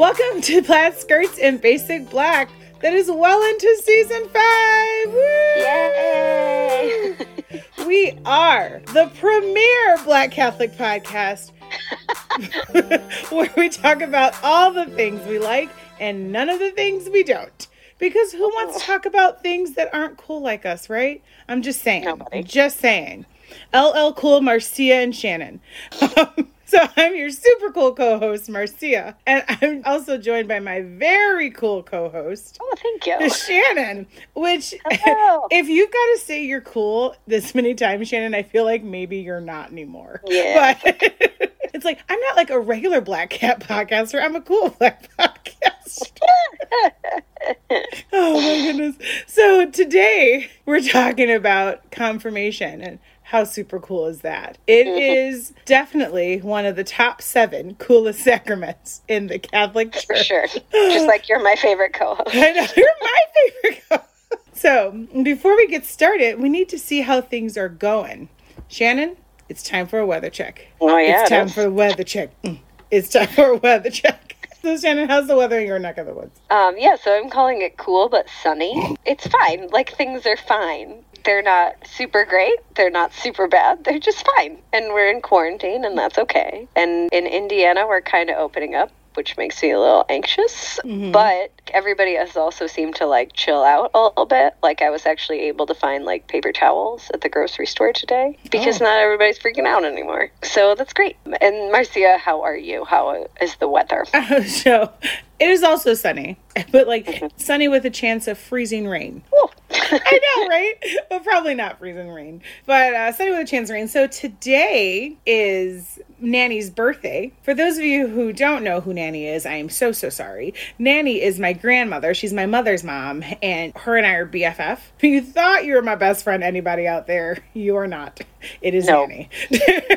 Welcome to Plaid Skirts in Basic Black. That is well into season five. Woo! Yay! we are the premier Black Catholic podcast where we talk about all the things we like and none of the things we don't. Because who wants to talk about things that aren't cool like us, right? I'm just saying. Nobody. Just saying. LL Cool, Marcia, and Shannon. Um, so I'm your super cool co-host, Marcia, and I'm also joined by my very cool co-host, Oh, thank you. Shannon. Which, Hello. if you've got to say you're cool this many times, Shannon, I feel like maybe you're not anymore. Yeah. But it's like I'm not like a regular Black Cat podcaster. I'm a cool Black podcast. oh my goodness. So today we're talking about confirmation and how super cool is that? It is definitely one of the top seven coolest sacraments in the Catholic Church. For sure. Just like you're my favorite co-host. I know you're my favorite. co host. So before we get started, we need to see how things are going. Shannon, it's time for a weather check. Oh yeah. it's time for a weather check. Mm. It's time for a weather check. So Shannon, how's the weather in your neck of the woods? Um, yeah, so I'm calling it cool but sunny. It's fine. Like things are fine. They're not super great. They're not super bad. They're just fine. And we're in quarantine and that's okay. And in Indiana we're kind of opening up, which makes me a little anxious. Mm-hmm. But everybody has also seemed to like chill out a little bit. Like I was actually able to find like paper towels at the grocery store today because Oh. not everybody's freaking out anymore. So that's great. And Marcia, how are you? How is the weather? Oh, so it is also sunny, but like mm-hmm. sunny with a chance of freezing rain. Woo. I know, right? But probably not freezing rain. But uh, sunny with a chance of rain. So today is Nanny's birthday. For those of you who don't know who Nanny is, I am so, so sorry. Nanny is my grandmother. She's my mother's mom, and her and I are BFF. If you thought you were my best friend, anybody out there, you are not. It is No. Nanny.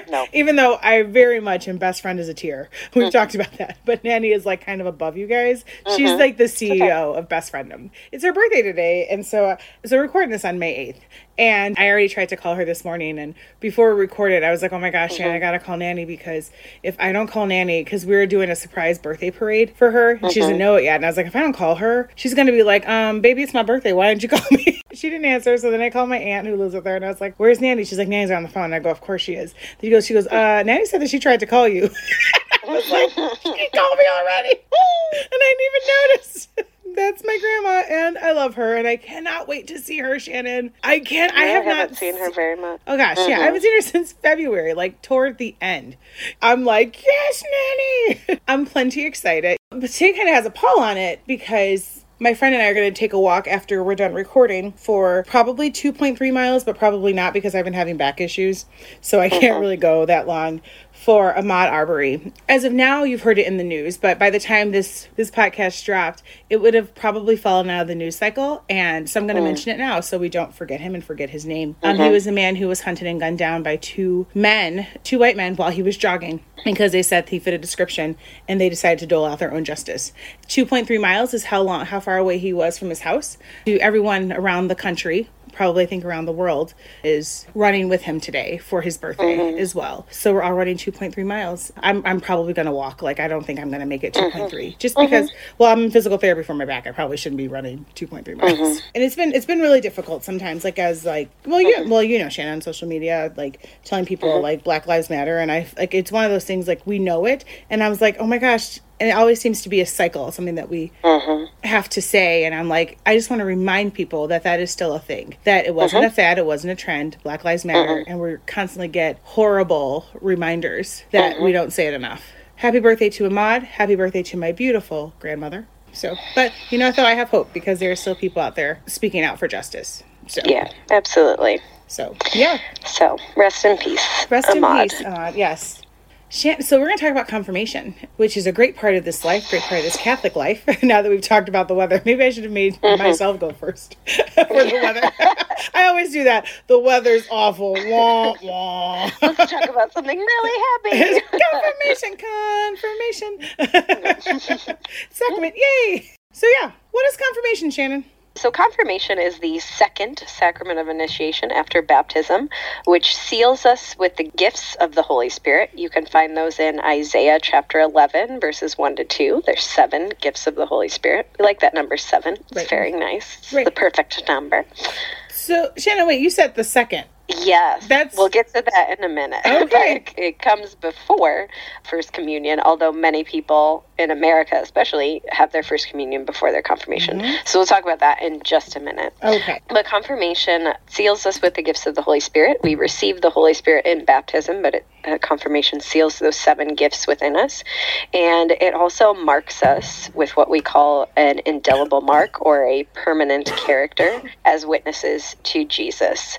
No. Even though I very much am best friend as a tier. We've talked about that. But Nanny is like kind of above you guys. She's like the CEO of Best Friendom. It's her birthday today, and so so we're recording this on May 8th. And I already tried to call her this morning, and before we recorded, I was like, "Oh my gosh, Shannon, I gotta call Nanny because if I don't call Nanny, because we were doing a surprise birthday parade for her, and she doesn't know it yet, and I was like, if I don't call her, she's gonna be like, um, baby, it's my birthday. Why didn't you call me? she didn't answer, so then I called my aunt who lives with her, and I was like, "Where's Nanny?" She's like, "Nanny's on the phone." And I go, "Of course she is." Then she goes, "She goes, uh, Nanny said that she tried to call you." I was like, "She called me already," and I didn't even notice. That's my grandma, and I love her, and I cannot wait to see her, Shannon. I can't. I have haven't seen her very much. Oh gosh, yeah, I haven't seen her since February, like toward the end. I'm like, yes, nanny. I'm plenty excited. But today kind of has a pall on it because my friend and I are going to take a walk after we're done recording for probably 2.3 miles, but probably not because I've been having back issues. So I can't really go that long for Ahmaud Arbery. As of now, you've heard it in the news, but by the time this this podcast dropped, it would have probably fallen out of the news cycle. And so I'm going to mention it now so we don't forget him and forget his name. Um, he was a man who was hunted and gunned down by two men, two white men, while he was jogging because they said he fit a description and they decided to dole out their own justice. 2.3 miles is how long, how far away he was from his house. To everyone around the country, probably I think around the world, is running with him today for his birthday mm-hmm. as well. So we're all running 2.3 miles. I'm, I'm probably going to walk. Like, I don't think I'm going to make it mm-hmm. 2.3 just mm-hmm. because, well, I'm in physical therapy for my back. I probably shouldn't be running 2.3 miles. And it's been, it's been really difficult sometimes, like as like, well, you, well, you know, Shannon on social media, like telling people like Black Lives Matter. And I like, it's one of those things like we know it. And I was like, oh my gosh. And it always seems to be a cycle, something that we mm-hmm. have to say and i'm like i just want to remind people that that is still a thing that it wasn't mm-hmm. a fad it wasn't a trend black lives matter mm-hmm. and we constantly get horrible reminders that we don't say it enough happy birthday to ahmaud happy birthday to my beautiful grandmother so but you know though i have hope because there are still people out there speaking out for justice so Yeah, absolutely. so yeah So rest in peace. Rest Ahmaud. in peace, Ahmaud. Yes. So we're going to talk about confirmation, which is a great part of this life, great part of this Catholic life. now that we've talked about the weather, maybe I should have made mm-hmm. myself go first for the weather. I always do that. The weather's awful. Wah wah. Let's talk about something really happy. confirmation, confirmation. Sacrament, yay! So yeah, what is confirmation, Shannon? So, confirmation is the second sacrament of initiation after baptism, which seals us with the gifts of the Holy Spirit. You can find those in Isaiah chapter 11, verses 1 to 2. There's seven gifts of the Holy Spirit. We like that number seven. It's Right. very nice. It's Right. the perfect number. So, Shannon, wait, you said the second. Yes, That's- we'll get to that in a minute. Okay. But it comes before First Communion, although many people in America, especially, have their First Communion before their confirmation. Mm-hmm. So we'll talk about that in just a minute. Okay. But confirmation seals us with the gifts of the Holy Spirit. We receive the Holy Spirit in baptism, but it, uh, confirmation seals those seven gifts within us. And it also marks us with what we call an indelible mark or a permanent character as witnesses to Jesus.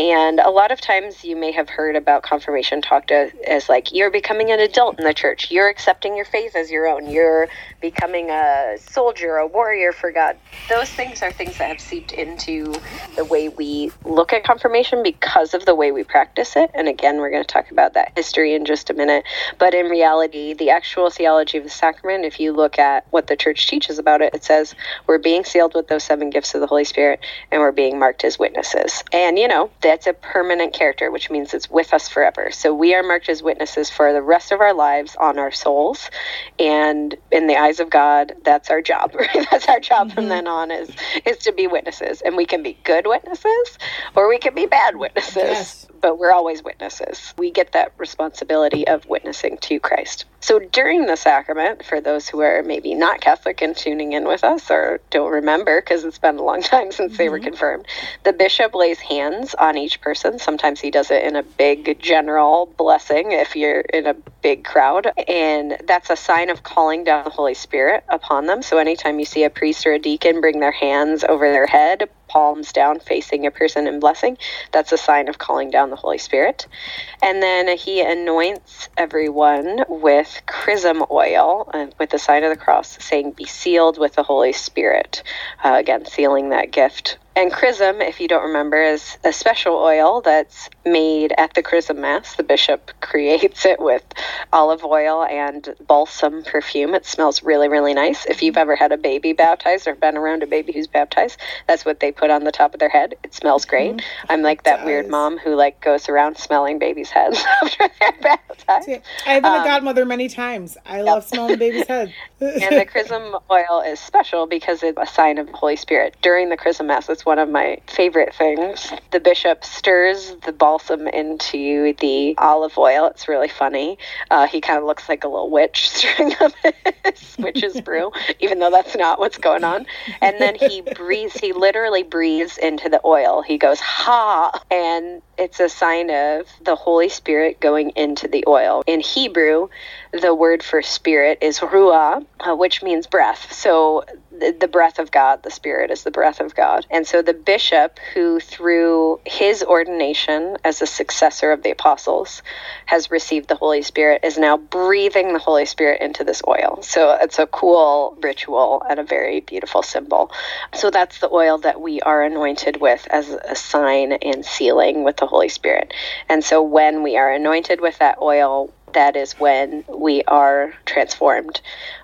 And a lot of times you may have heard about confirmation talked as, as like you're becoming an adult in the church. You're accepting your faith as your own. You're becoming a soldier, a warrior for God. Those things are things that have seeped into the way we look at confirmation because of the way we practice it. And again, we're going to talk about that history in just a minute. But in reality, the actual theology of the sacrament, if you look at what the church teaches about it, it says we're being sealed with those seven gifts of the Holy Spirit and we're being marked as witnesses. And, you know, that's a permanent character, which means it's with us forever. So we are marked as witnesses for the rest of our lives on our souls. And in the eyes of God, that's our job. Right? That's our job from mm-hmm. then on is is to be witnesses. And we can be good witnesses or we can be bad witnesses. Yes. But we're always witnesses. We get that responsibility of witnessing to Christ. So during the sacrament, for those who are maybe not Catholic and tuning in with us or don't remember because it's been a long time since they were mm-hmm. confirmed, the bishop lays hands on each person. Sometimes he does it in a big general blessing if you're in a big crowd. And that's a sign of calling down the Holy Spirit upon them. So anytime you see a priest or a deacon bring their hands over their head, palms down facing a person in blessing, that's a sign of calling down the Holy Spirit. And then he anoints everyone with chrism oil uh, with the sign of the cross, saying, Be sealed with the Holy Spirit. Uh, again, sealing that gift. And chrism, if you don't remember, is a special oil that's made at the chrism mass. The bishop creates it with olive oil and balsam perfume. It smells really, really nice. If you've ever had a baby baptized or been around a baby who's baptized, that's what they put on the top of their head. It smells great. I'm like that weird mom who like goes around smelling babies' heads after they're baptized. See, I've been Um, a godmother many times. I love smelling the baby's head. and the chrism oil is special because it's a sign of the Holy Spirit. During the chrism mass, it's one of my favorite things. The bishop stirs the balsam into the olive oil. It's really funny. Uh, he kind of looks like a little witch stirring up his witch's brew, even though that's not what's going on. And then he breathes, he literally breathes into the oil. He goes, ha! And it's a sign of the Holy Spirit going into the oil. In Hebrew, the word for spirit is ruah, uh, which means breath. So the, the breath of God, the spirit is the breath of God. And so the bishop, who through his ordination as a successor of the apostles has received the Holy Spirit, is now breathing the Holy Spirit into this oil. So it's a cool ritual and a very beautiful symbol. So that's the oil that we are anointed with as a sign and sealing with the Holy Spirit. And so when we are anointed with that oil, that is when we are transformed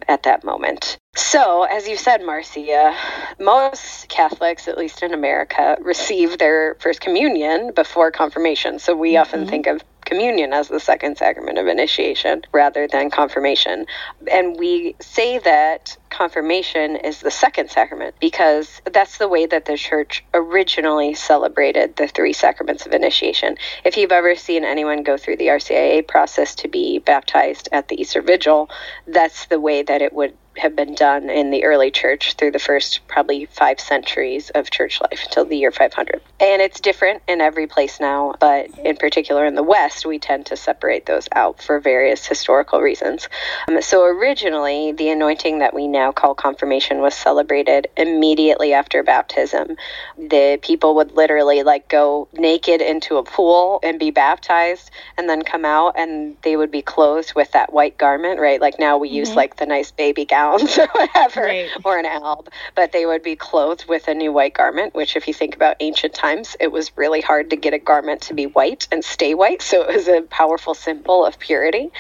at that moment. So, as you said, Marcia, most Catholics, at least in America, receive their first communion before confirmation. So, we often mm-hmm. think of communion as the second sacrament of initiation rather than confirmation. And we say that confirmation is the second sacrament because that's the way that the church originally celebrated the three sacraments of initiation. If you've ever seen anyone go through the RCIA process to be baptized at the Easter Vigil, that's the way that it would have been done in the early church through the first probably five centuries of church life until the year 500. And it's different in every place now, but in particular in the West, we tend to separate those out for various historical reasons. Um, so originally, the anointing that we now call confirmation was celebrated immediately after baptism. The people would literally like go naked into a pool and be baptized and then come out and they would be clothed with that white garment, right? Like now we use like the nice baby or whatever Right. or an alb, but they would be clothed with a new white garment, which if you think about ancient times, it was really hard to get a garment to be white and stay white, so it was a powerful symbol of purity.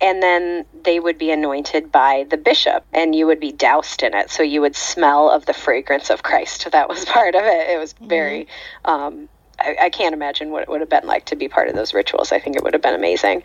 And then they would be anointed by the bishop, and you would be doused in it. So you would smell of the fragrance of Christ. That was part of it. It was very um, I, I, can't imagine what it would have been like to be part of those rituals. I think it would have been amazing.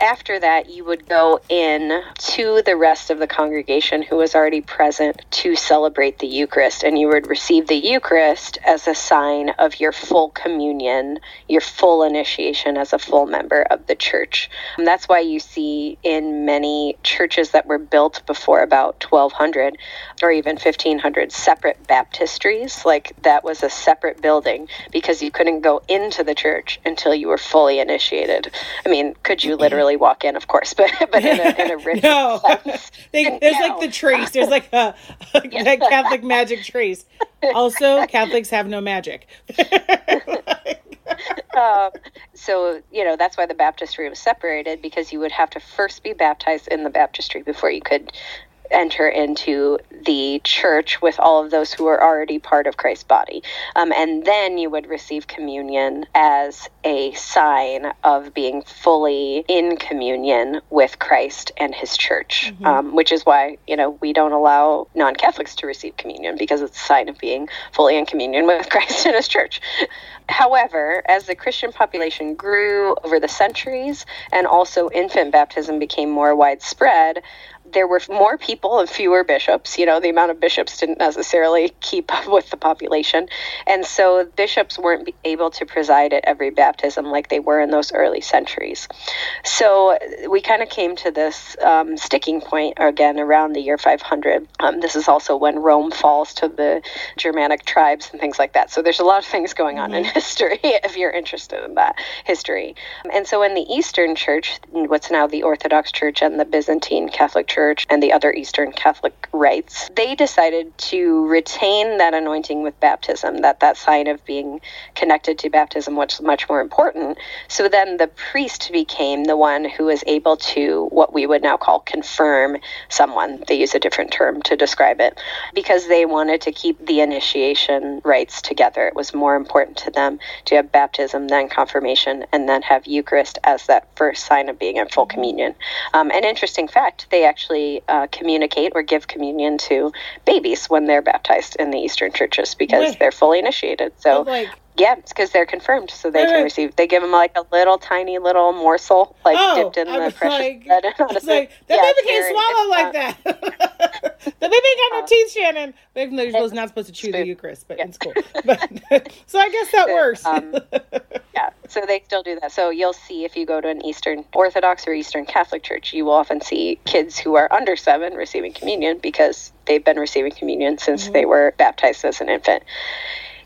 After that, you would go in to the rest of the congregation who was already present to celebrate the Eucharist, and you would receive the Eucharist as a sign of your full communion, your full initiation as a full member of the church. And that's why you see in many churches that were built before about 1200 or even 1500 separate baptistries. Like that was a separate building because you couldn't go into the church until you were fully initiated. I mean, could you literally walk in? Of course, but but in a, in a ritual no. sense. they, there's like the trace. There's like a, a yeah. Catholic magic trace. Also, Catholics have no magic. um, so you know that's why the baptistry was separated because you would have to first be baptized in the baptistry before you could enter into the church with all of those who are already part of Christ's body. Um, and then you would receive communion as a sign of being fully in communion with Christ and his church, mm-hmm. um, which is why, you know, we don't allow non Catholics to receive communion because it's a sign of being fully in communion with Christ and his church. However, as the Christian population grew over the centuries and also infant baptism became more widespread, there were more people and fewer bishops. You know, the amount of bishops didn't necessarily keep up with the population. And so bishops weren't able to preside at every baptism like they were in those early centuries. So we kind of came to this um, sticking point again around the year 500. Um, this is also when Rome falls to the Germanic tribes and things like that. So there's a lot of things going on mm-hmm. in history if you're interested in that history. And so in the Eastern Church, what's now the Orthodox Church and the Byzantine Catholic Church, Church and the other Eastern Catholic rites, they decided to retain that anointing with baptism, that that sign of being connected to baptism was much more important. So then the priest became the one who was able to what we would now call confirm someone. They use a different term to describe it because they wanted to keep the initiation rites together. It was more important to them to have baptism, then confirmation, and then have Eucharist as that first sign of being in full communion. Um, an interesting fact, they actually actually uh, communicate or give communion to babies when they're baptized in the Eastern churches because they're fully initiated. So, like, yeah, it's because they're confirmed, so they can receive. They give them like a little tiny little morsel, like oh, dipped in the precious like, blood. like, that yeah, baby can't swallow like that. the baby ain't got no uh, teeth, Shannon. You're supposed, not supposed to chew the Eucharist, but yeah. it's cool. But, so I guess that works. Um, yeah, so they still do that. So you'll see if you go to an Eastern Orthodox or Eastern Catholic church, you will often see kids who are under seven receiving communion because they've been receiving communion since mm-hmm. they were baptized as an infant.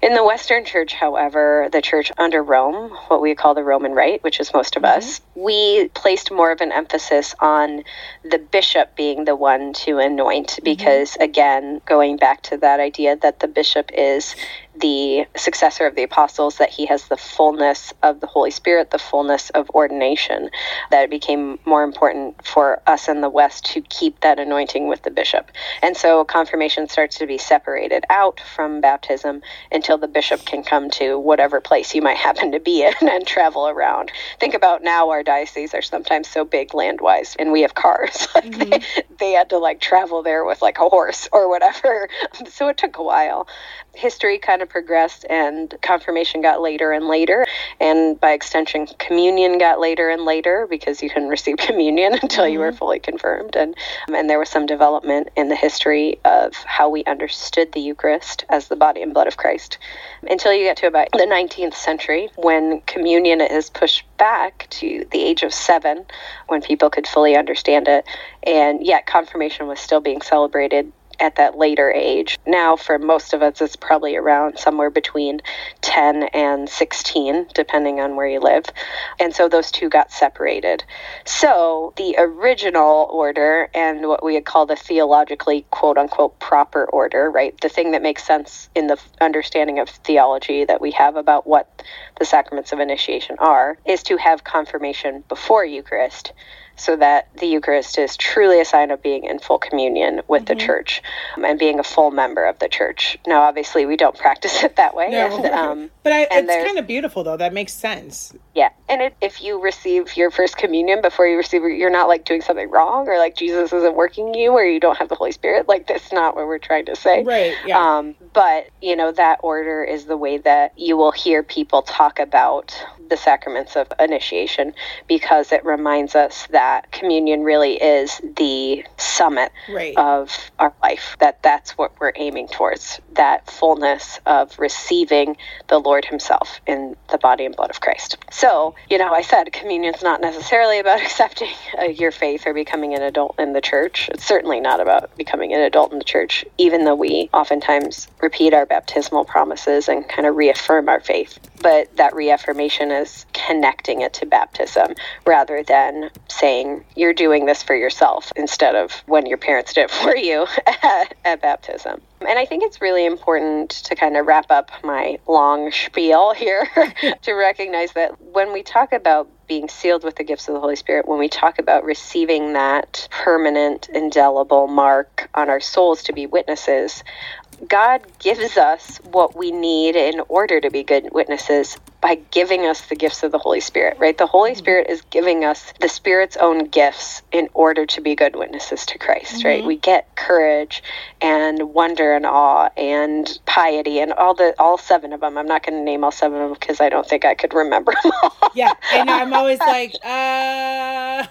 In the Western Church, however, the church under Rome, what we call the Roman Rite, which is most of mm-hmm. us, we placed more of an emphasis on the bishop being the one to anoint mm-hmm. because, mm-hmm. again, going back to that idea that the bishop is the successor of the apostles, that he has the fullness of the Holy Spirit, the fullness of ordination, that it became more important for us in the West to keep that anointing with the bishop. And so confirmation starts to be separated out from baptism until the bishop can come to whatever place you might happen to be in and travel around. Think about now our dioceses are sometimes so big land wise and we have cars. like mm-hmm. they, they had to like travel there with like a horse or whatever. So it took a while history kind of progressed and confirmation got later and later and by extension communion got later and later because you couldn't receive communion until mm-hmm. you were mm-hmm. fully confirmed and and there was some development in the history of how we understood the eucharist as the body and blood of Christ until you get to about the 19th century when communion is pushed back to the age of 7 when people could fully understand it and yet confirmation was still being celebrated at that later age. Now, for most of us, it's probably around somewhere between 10 and 16, depending on where you live. And so those two got separated. So the original order and what we would call the theologically quote unquote proper order, right? The thing that makes sense in the understanding of theology that we have about what the sacraments of initiation are, is to have confirmation before Eucharist so that the Eucharist is truly a sign of being in full communion with Mm-hmm. the church um, and being a full member of the church. Now, obviously, we don't practice it that way. No. And, um, but I, it's kind of beautiful though. That makes sense. yeah, and it, if you receive your first communion before you receive, it, you're not like doing something wrong or like Jesus isn't working you or you don't have the Holy Spirit. Like that's not what we're trying to say. Right. Yeah. Um, but you know that order is the way that you will hear people talk about the sacraments of initiation because it reminds us that communion really is the summit right. of our life that that's what we're aiming towards that fullness of receiving the lord himself in the body and blood of christ. So you know i said communion's not necessarily about accepting uh, your faith or becoming an adult in the church. It's certainly not about becoming an adult in the church even though we oftentimes repeat our baptismal promises and kind of reaffirm our faith. But that reaffirmation is connecting it to baptism rather than saying you're doing this for yourself instead of when your parents did it for you at, at baptism. And I think it's really important to kind of wrap up my long spiel here to recognize that when we talk about being sealed with the gifts of the Holy Spirit, when we talk about receiving that permanent, indelible mark on our souls to be witnesses, God gives us what we need in order to be good witnesses by giving us the gifts of the Holy Spirit, right? The Holy mm-hmm. Spirit is giving us the Spirit's own gifts in order to be good witnesses to Christ, right? Mm-hmm. We get courage and wonder and awe and piety and all the all seven of them. I'm not going to name all seven of them because I don't think I could remember them all. yeah. I know. I'm always like, uh.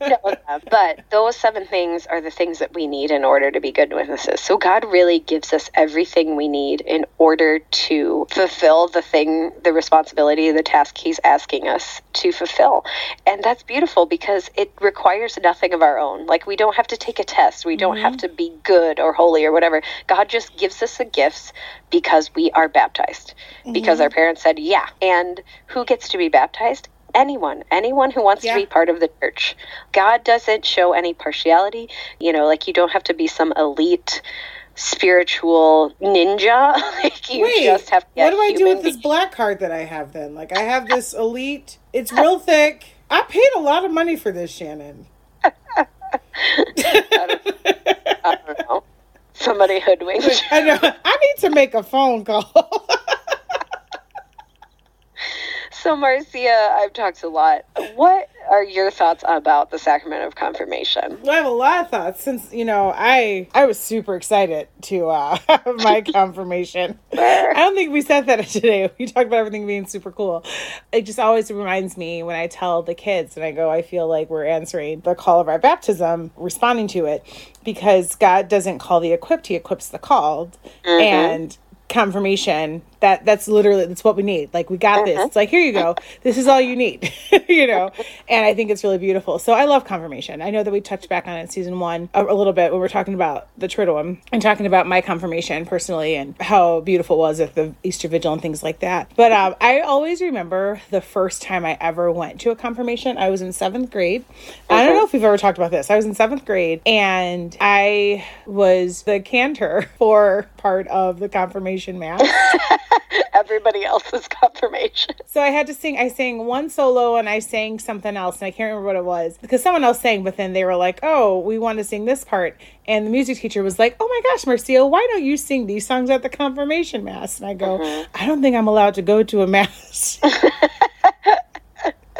know. Uh, but those seven things are the things that we need in order to be good witnesses. So God really gives us everything we need in order to fulfill the thing, the responsibility, the task He's asking us to fulfill. And that's beautiful because it requires nothing of our own. Like we don't have to take a test, we don't have mm-hmm. to be good or holy or whatever. God just gives us the gifts because we are baptized, because mm-hmm. our parents said, yeah. And who gets to be baptized? anyone anyone who wants Yeah. to be part of the church god doesn't show any partiality you know like you don't have to be some elite spiritual ninja like you Wait, just have what do I do with this black card that I have then? Like, I have this elite. It's real thick. I paid a lot of money for this, Shannon. i don't know somebody hoodwinked. I know. I need to make a phone call. so marcia i've talked a lot what are your thoughts about the sacrament of confirmation I have a lot of thoughts since you know I I was super excited to uh have my confirmation. I don't think we said that today. We talked about everything being super cool. It just always reminds me when I tell the kids and I go, I feel like we're answering the call of our baptism, responding to it, because God doesn't call the equipped; He equips the called, and confirmation that that's literally that's what we need. Like we got this. It's like here you go. This is all you need you know? And i think it's really beautiful. So i love confirmation. I know that we touched back on it in season one a, a little bit when we are talking about the triduum and talking about my confirmation personally and how beautiful it was at the easter vigil and things like that. But um, i always remember the first time i ever went to a confirmation. I was in seventh grade. I don't know if we've ever talked about this. I was in seventh grade and i was the cantor for part of the confirmation mass everybody else's confirmation So I had to sing. I sang one solo and I sang something else, and I can't remember what it was because someone else sang. But then they were like, "Oh, we want to sing this part," and the music teacher was like, "Oh my gosh, Marcia, why don't you sing these songs at the confirmation mass?" And I go, mm-hmm. "I don't think I'm allowed to go to a mass."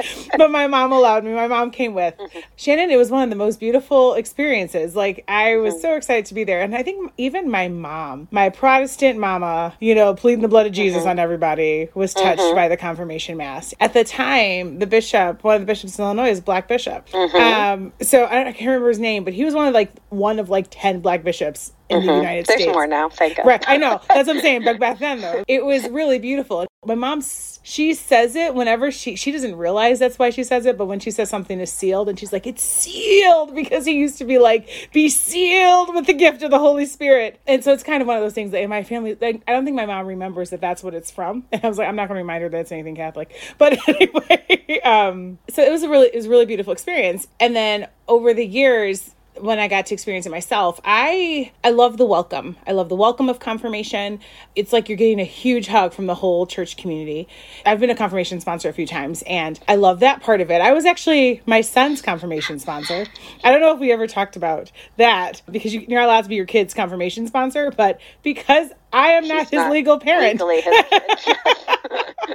but my mom allowed me. My mom came with mm-hmm. Shannon. It was one of the most beautiful experiences. Like I was mm-hmm. so excited to be there, and I think even my mom, my Protestant mama, you know, pleading the blood of Jesus mm-hmm. on everybody, was touched by the confirmation mass. At the time, the bishop, one of the bishops in Illinois, is a black bishop. Um, so I, don't, I can't remember his name, but he was one of like one of like ten black bishops in the United there's States. more now thank god Right, I know. That's what I'm saying. But back then, though, it was really beautiful. My mom, she says it whenever she she doesn't realize that's why she says it, but when she says something is sealed, and she's like, "It's sealed," because he used to be like, "Be sealed with the gift of the Holy Spirit," and so it's kind of one of those things that in my family, like, I don't think my mom remembers that that's what it's from, and I was like, I'm not going to remind her that it's anything Catholic, but anyway, um, so it was a really it was a really beautiful experience, and then over the years when I got to experience it myself, I I love the welcome. I love the welcome of confirmation. It's like you're getting a huge hug from the whole church community. I've been a confirmation sponsor a few times and I love that part of it. I was actually my son's confirmation sponsor. I don't know if we ever talked about that because you, you're not allowed to be your kid's confirmation sponsor, but because I am not his not legal parent. his.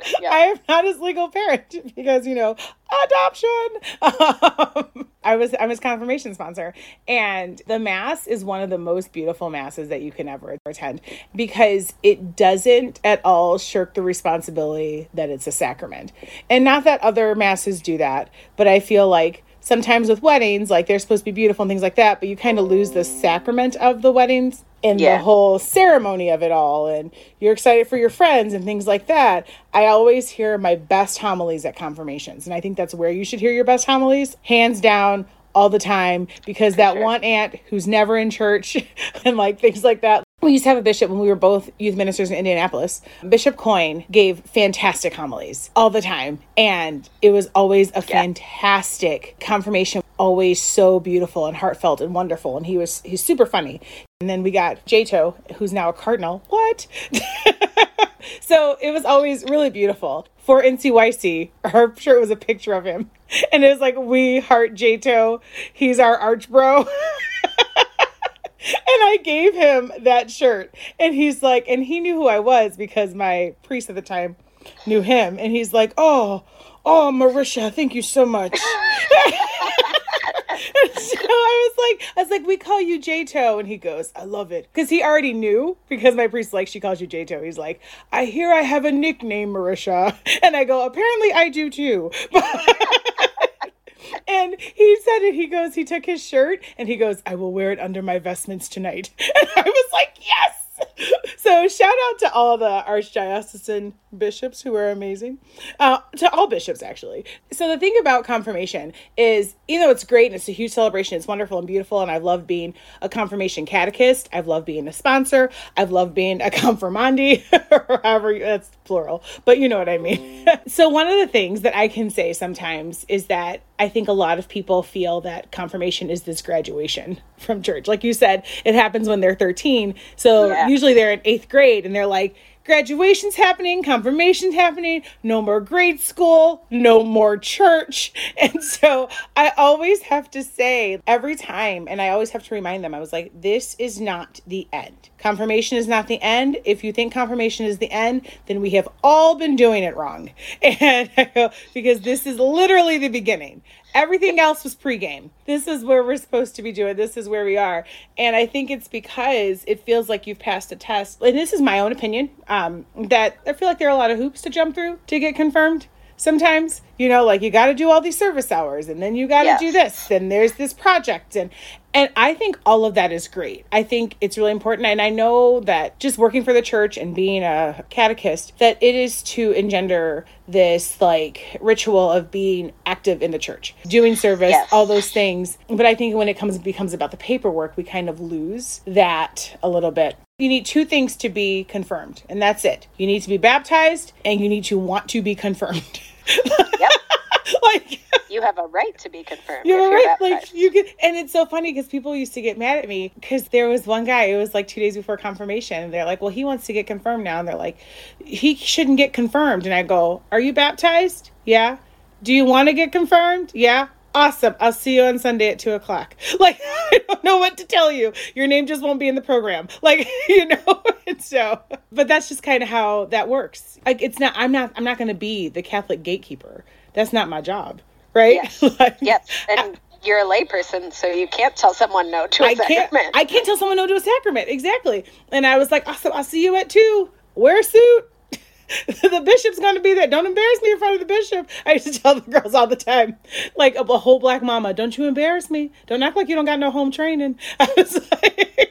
Yeah. I am not his legal parent because you know adoption. Um, I was I'm his confirmation sponsor, and the mass is one of the most beautiful masses that you can ever attend because it doesn't at all shirk the responsibility that it's a sacrament, and not that other masses do that, but I feel like sometimes with weddings, like they're supposed to be beautiful and things like that, but you kind of lose the sacrament of the weddings and Yeah. the whole ceremony of it all. And you're excited for your friends and things like that. I always hear my best homilies at confirmations. And I think that's where you should hear your best homilies, hands down. All the time, because that one aunt who's never in church and like things like that. We used to have a bishop when we were both youth ministers in Indianapolis. Bishop Coyne gave fantastic homilies all the time. And it was always a fantastic confirmation, always so beautiful and heartfelt and wonderful. And he was he's super funny. And then we got Jato, who's now a cardinal. What? so it was always really beautiful. For NCYC, her shirt was a picture of him. And it was like, we heart Jato. He's our arch bro. and I gave him that shirt. And he's like, and he knew who I was because my priest at the time knew him. And he's like, oh, oh, Marisha, thank you so much. so I was like, I was like, we call you Jato, and he goes, I love it, because he already knew. Because my priest like she calls you Jato. He's like, I hear I have a nickname, Marisha, and I go, apparently I do too. and he said it. He goes, he took his shirt, and he goes, I will wear it under my vestments tonight. And I was like, yes. So shout out to all the archdiocesan bishops who are amazing. Uh, to all bishops actually. So the thing about confirmation is, you know, it's great and it's a huge celebration. It's wonderful and beautiful, and I've loved being a confirmation catechist. I've loved being a sponsor. I've loved being a confirmandi, or however you, that's plural, but you know what I mean. so one of the things that I can say sometimes is that I think a lot of people feel that confirmation is this graduation from church. Like you said, it happens when they're 13. So Yeah. usually they're in eighth grade and they're like, graduation's happening, confirmation's happening, no more grade school, no more church. And so I always have to say every time, and I always have to remind them, I was like, this is not the end. Confirmation is not the end. If you think confirmation is the end, then we have all been doing it wrong. And I go, because this is literally the beginning. Everything else was pregame. This is where we're supposed to be doing. This is where we are. And I think it's because it feels like you've passed a test. And this is my own opinion. Um, that I feel like there are a lot of hoops to jump through to get confirmed. Sometimes, you know, like you got to do all these service hours, and then you got to Yes. do this, and there's this project, and and I think all of that is great. I think it's really important, and I know that just working for the church and being a catechist, that it is to engender this like ritual of being active in the church, doing service, Yes. all those things. But I think when it comes becomes about the paperwork, we kind of lose that a little bit. You need two things to be confirmed, and that's it. You need to be baptized, and you need to want to be confirmed. Yep. like You have a right to be confirmed. you're right. You're Like you get, and it's so funny because people used to get mad at me because there was one guy. It was like two days before confirmation, and they're like, "Well, he wants to get confirmed now," and they're like, "He shouldn't get confirmed." And I go, "Are you baptized? Yeah. Do you want to get confirmed? Yeah." Awesome. I'll see you on Sunday at two o'clock. Like, I don't know what to tell you. Your name just won't be in the program. Like, you know, and so, but that's just kind of how that works. Like, it's not, I'm not, I'm not going to be the Catholic gatekeeper. That's not my job. Right? Yes. Like, Yep. And you're a layperson, so you can't tell someone no to a I can't. sacrament. I can't tell someone no to a sacrament. Exactly. And I was like, awesome. I'll see you at two. Wear a suit. the bishop's to be there. Don't embarrass me in front of the bishop. I used to tell the girls all the time, like a, a whole black mama, don't you embarrass me. Don't act like you don't got no home training. I was like,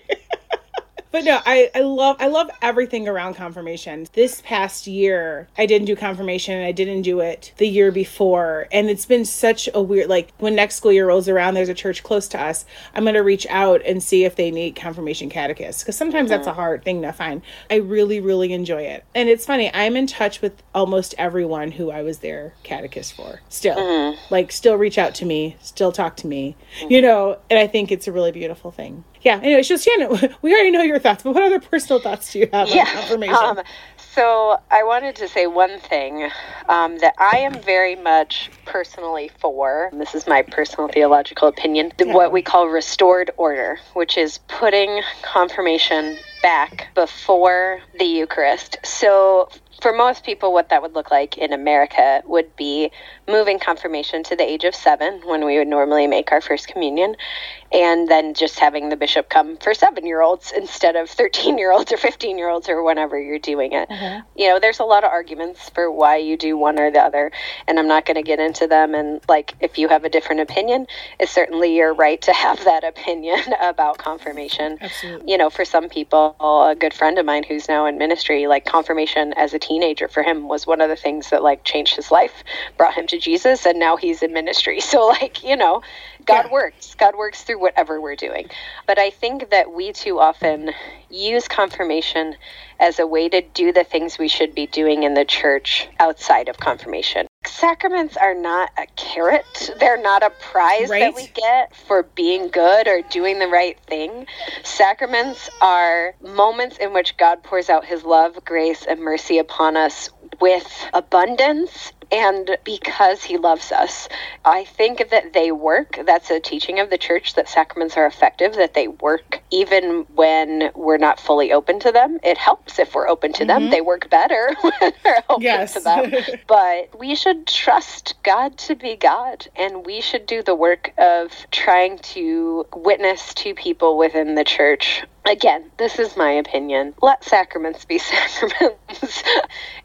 but no, I, I love I love everything around confirmation. This past year, I didn't do confirmation and I didn't do it the year before. And it's been such a weird like when next school year rolls around, there's a church close to us. I'm gonna reach out and see if they need confirmation catechists. Because sometimes that's a hard thing to find. I really, really enjoy it. And it's funny, I'm in touch with almost everyone who I was their catechist for. Still. Mm-hmm. Like still reach out to me, still talk to me. Mm-hmm. You know, and I think it's a really beautiful thing. Yeah. Anyway, so Shannon, we already know your thoughts, but what other personal thoughts do you have on confirmation? Um, so I wanted to say one thing um, that I am very much personally for. This is my personal theological opinion. What we call restored order, which is putting confirmation back before the Eucharist. So for most people, what that would look like in America would be moving confirmation to the age of seven when we would normally make our first communion, and then just having the bishop come for seven year olds instead of 13 year olds or 15 year olds or whenever you're doing it. Mm-hmm. You know, there's a lot of arguments for why you do one or the other, and I'm not going to get into them. And like, if you have a different opinion, it's certainly your right to have that opinion about confirmation. Absolutely. You know, for some people, a good friend of mine who's now in ministry, like confirmation as a teenager for him was one of the things that like changed his life, brought him to Jesus, and now he's in ministry. So, like, you know, God Yeah. works. God works through whatever we're doing. But I think that we too often use confirmation as a way to do the things we should be doing in the church outside of confirmation. Sacraments are not a carrot. They're not a prize Right. that we get for being good or doing the right thing. Sacraments are moments in which God pours out his love, grace, and mercy upon us with abundance and because he loves us. I think that they work. That's a teaching of the church that sacraments are effective, that they work even when we're not fully open to them. It helps if we're open to them. Mm-hmm. They work better when we're open Yes. to them. but we should trust God to be God, and we should do the work of trying to witness to people within the church. Again, this is my opinion. Let sacraments be sacraments.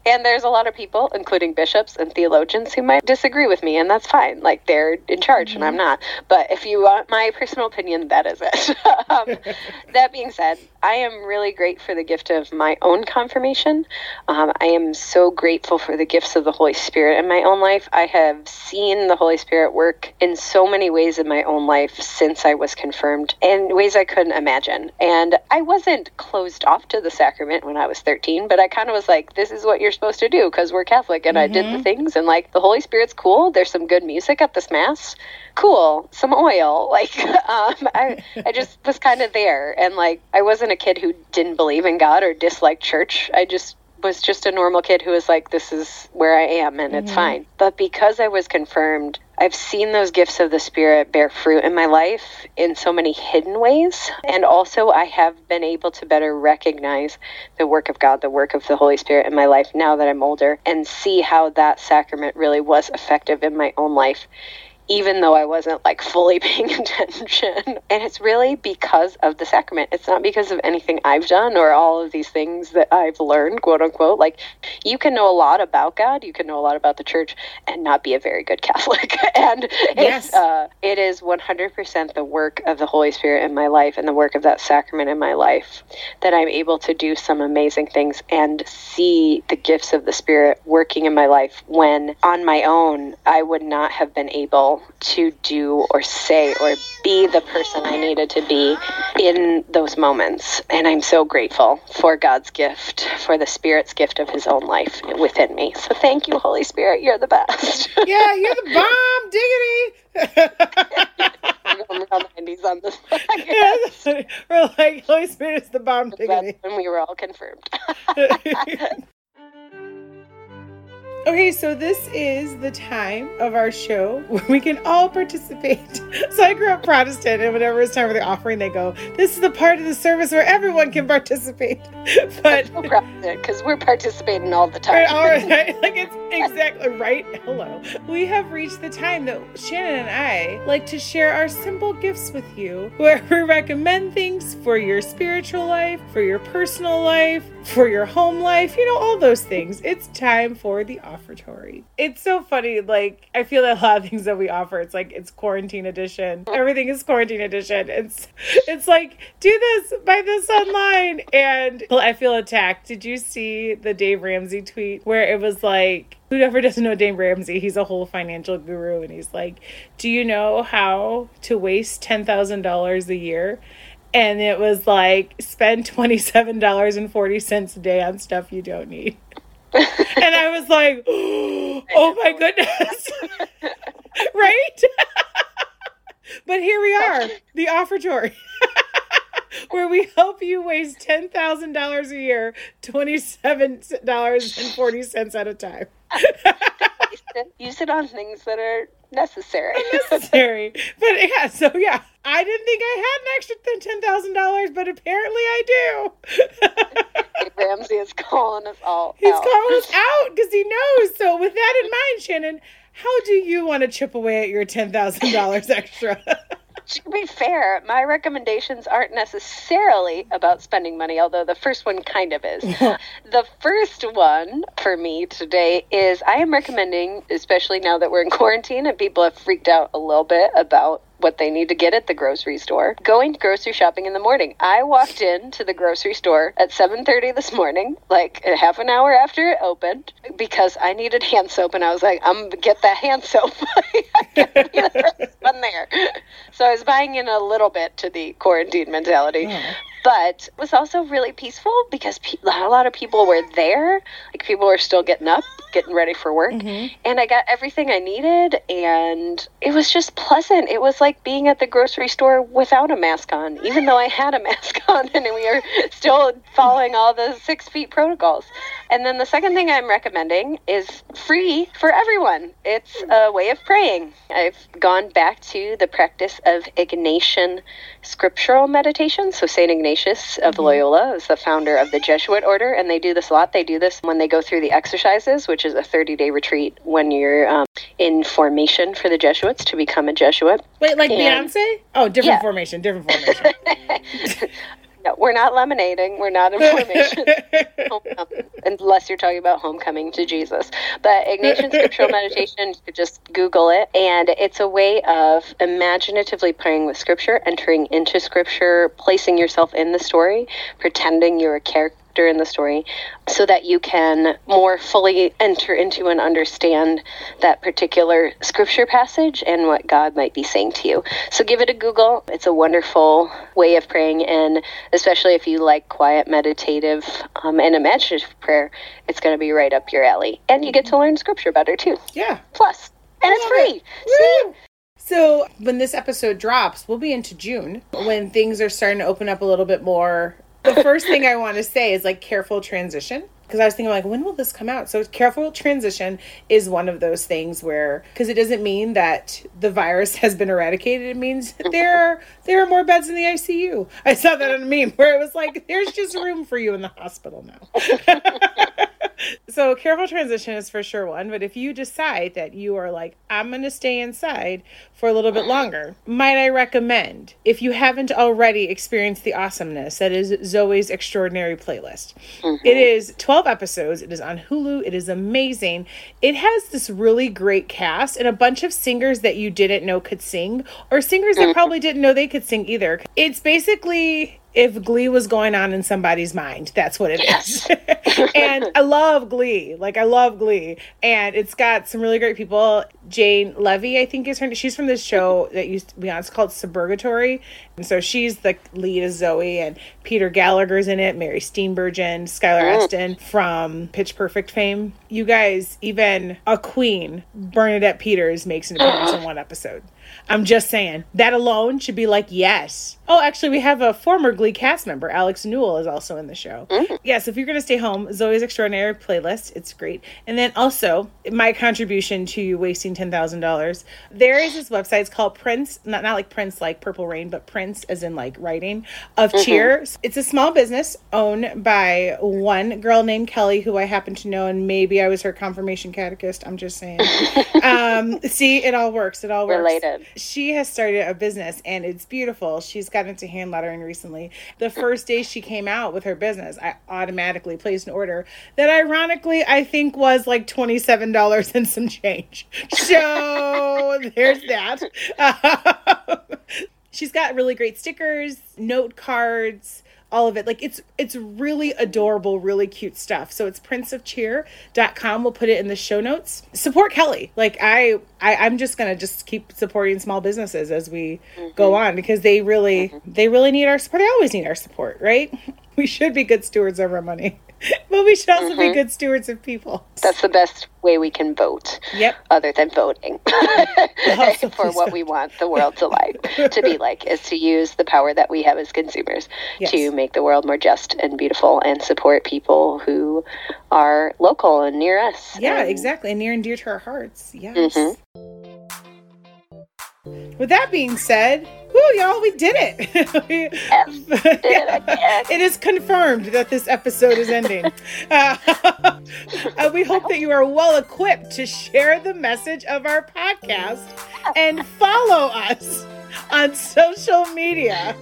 and there's a lot of people, including bishops and theologians, who might disagree with me, and that's fine. Like, they're in charge, and I'm not. But if you want my personal opinion, that is it. um, that being said, I am really great for the gift of my own confirmation. Um, I am so grateful for the gifts of the Holy Spirit in my own life. I have seen the Holy Spirit work in so many ways in my own life since I was confirmed, in ways I couldn't imagine. And I wasn't closed off to the sacrament when I was 13, but I kind of was like, this is what you're supposed to do because we're Catholic. And I did the things, and like, the Holy Spirit's cool. There's some good music at this Mass. Cool. Some oil. Like um i i just was kind of there. And like i wasn't a kid who didn't believe in god or disliked church. I just was just a normal kid who was like this is where i am and it's fine. But because i was confirmed I've seen those gifts of the Spirit bear fruit in my life in so many hidden ways. And also, I have been able to better recognize the work of God, the work of the Holy Spirit in my life now that I'm older, and see how that sacrament really was effective in my own life even though I wasn't like fully paying attention. And it's really because of the sacrament. It's not because of anything I've done or all of these things that I've learned, quote unquote. Like you can know a lot about God, you can know a lot about the church and not be a very good Catholic. and Yes. it's uh it is 100% the work of the Holy Spirit in my life and the work of that sacrament in my life that I'm able to do some amazing things and see the gifts of the Spirit working in my life when on my own I would not have been able to do or say or be the person I needed to be in those moments. And I'm so grateful for God's gift, for the Spirit's gift of His own life within me. So thank you, Holy Spirit. You're the best. yeah, you're the bomb, diggity. I'm around the 90s on this. Yes. We're like, Holy Spirit is the bomb, That's diggity. when we were all confirmed. Okay, so this is the time of our show where we can all participate. So I grew up Protestant, and whenever it's time for the offering, they go, This is the part of the service where everyone can participate. But because we're participating all the time. All right. Like it's exactly right. Hello. We have reached the time that Shannon and I like to share our simple gifts with you, where we recommend things for your spiritual life, for your personal life, for your home life, you know, all those things. It's time for the offertory. It's so funny. Like, I feel that a lot of things that we offer, it's like it's quarantine edition. Everything is quarantine edition. It's it's like, do this, buy this online. And I feel attacked. Did you see the Dave Ramsey tweet where it was like, whoever doesn't know Dave Ramsey, he's a whole financial guru, and he's like, "Do you know how to waste ten thousand dollars a year?" And it was like, spend twenty seven dollars and forty cents a day on stuff you don't need. and I was like, "Oh my goodness!" right? but here we are, the offertory. where we help you waste ten thousand dollars a year, twenty seven dollars and forty cents at a time. Use it on things that are necessary. necessary. But yeah, so yeah, I didn't think I had an extra than ten thousand dollars, but apparently I do. Ramsey is calling us all. He's out. calling us out because he knows. So with that in mind, Shannon, how do you want to chip away at your ten thousand dollars extra? To be fair, my recommendations aren't necessarily about spending money, although the first one kind of is. the first one for me today is I am recommending, especially now that we're in quarantine and people have freaked out a little bit about what they need to get at the grocery store. Going grocery shopping in the morning. I walked into the grocery store at 7:30 this morning, like a half an hour after it opened, because I needed hand soap and I was like, I'm gonna get that hand soap. one there. So I was buying in a little bit to the quarantine mentality. Oh. But it was also really peaceful because pe- a lot of people were there. Like people were still getting up, getting ready for work. Mm-hmm. And I got everything I needed. And it was just pleasant. It was like being at the grocery store without a mask on, even though I had a mask on and we were still following all the six feet protocols. And then the second thing I'm recommending is free for everyone. It's a way of praying. I've gone back to the practice of Ignatian scriptural meditation. So St. Ignatius of Loyola is the founder of the Jesuit order, and they do this a lot. They do this when they go through the exercises, which is a 30 day retreat when you're um, in formation for the Jesuits to become a Jesuit. Wait, like And- Beyonce? Oh, different Yeah. formation, different formation. No, we're not lemonading. We're not in formation. homecoming, unless you're talking about homecoming to Jesus. But Ignatian scriptural meditation, you could just Google it. And it's a way of imaginatively praying with scripture, entering into scripture, placing yourself in the story, pretending you're a character in the story, so that you can more fully enter into and understand that particular scripture passage and what God might be saying to you. So give it a Google. It's a wonderful way of praying, and especially if you like quiet, meditative, um, and imaginative prayer, it's going to be right up your alley. And you get to learn scripture better too. yeah. Plus, and it's love it. free. See? So when this episode drops, we'll be into June when things are starting to open up a little bit more. The first thing I want to say is like careful transition. Because I was thinking, like, when will this come out? So, careful transition is one of those things where, because it doesn't mean that the virus has been eradicated. It means there are there are more beds in the ICU. I saw that on a meme where it was like, there's just room for you in the hospital now. so careful transition is for sure one but if you decide that you are like i'm going to stay inside for a little bit mm-hmm. longer might i recommend if you haven't already experienced the awesomeness that is zoey's extraordinary playlist. Mm-hmm. It is 12 episodes. It is on hulu. It is amazing. It has this really great cast and a bunch of singers that you didn't know could sing or singers that mm-hmm. probably didn't know they could sing either. It's basically if Glee was going on in somebody's mind, that's what it is. and I love Glee. Like I love Glee. And it's got some really great people. Jane Levy, I think is her name. She's from this show that used to be on. It's called Suburgatory. And so she's the lead as Zoey and Peter Gallagher's in it, Mary Steenburgen, Skylar mm. Astin from Pitch Perfect fame. You guys, even a queen, Bernadette Peters, makes an appearance in one episode. I'm just saying that alone should be like yes. Oh, actually, we have a former Glee cast member, Alex Newell, is also in the show. Mm. Yes, if you're gonna stay home, Zoey's Extraordinary playlist, it's great. And then also my contribution to you wasting ten thousand dollars. There is this website. It's called Prints, not not like Prince like Purple Rain, but Prints as in like writing of cheer. It's a small business owned by one girl named Kelly, who I happen to know, and maybe I was her confirmation catechist. I'm just saying. um, see, it all works. It all works. Related. She has started a business and it's beautiful. She's got into hand lettering recently. The first day she came out with her business, I automatically placed an order that ironically I think was like $27 and some change. So there's that. Um, she's got really great stickers, note cards, all of it. Like it's it's really adorable, really cute stuff. So it's princeofcheer.com. We'll put it in the show notes. Support Kelly. Like I, I I'm just gonna just keep supporting small businesses as we mm-hmm. go on because they really mm-hmm. they really need our support. They always need our support, right? We should be good stewards of our money. But we should also be mm-hmm. good stewards of people. That's the best way we can vote. Yep. Other than voting for what we want the world to like to be like is to use the power that we have as consumers Yes. to make the world more just and beautiful and support people who are local and near us. Yeah, And exactly. And near and dear to our hearts. Yes. Mm-hmm. With that being said, whoo, y'all, we did it. We- did it it is confirmed that this episode is ending. Uh, uh, we hope that you are well equipped to share the message of our podcast and follow us on social media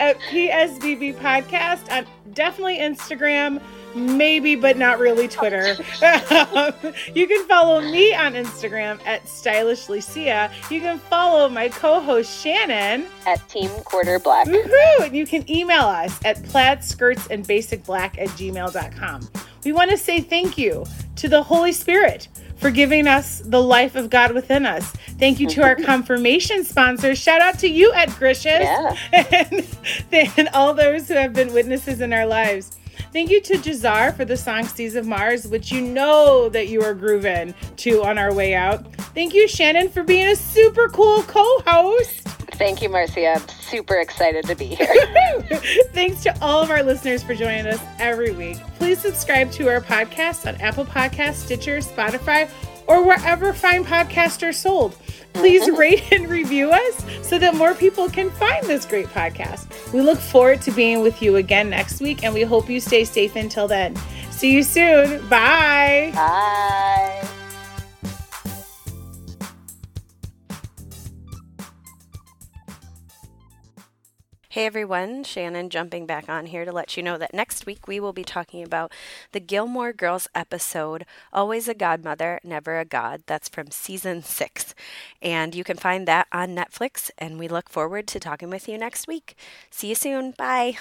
at PSBB Podcast on definitely Instagram, maybe but not really Twitter. you can follow me on Instagram at stylishlycia. You can follow my co-host Shannon. At Team Quarter Black. Woohoo! And you can email us at plaidskirtsandbasicblack at gmail.com. We want to say thank you to the Holy Spirit for giving us the life of God within us. Thank you to our confirmation sponsors. Shout out to you, Ed Grisham, Yeah. and, and all those who have been witnesses in our lives. Thank you to Jazar for the song Seas of Mars, which you know that you are grooving to on our way out. Thank you, Shannon, for being a super cool co host. Thank you, Marcia. I'm super excited to be here. Thanks to all of our listeners for joining us every week. Please subscribe to our podcast on Apple Podcasts, Stitcher, Spotify, or wherever fine podcasts are sold. Please rate and review us so that more people can find this great podcast. We look forward to being with you again next week, and we hope you stay safe until then. See you soon. Bye. Bye. Hey everyone, Shannon jumping back on here to let you know that next week we will be talking about the Gilmore Girls episode, Always a Godmother, Never a God. That's from season six. And you can find that on Netflix, and we look forward to talking with you next week. See you soon. Bye.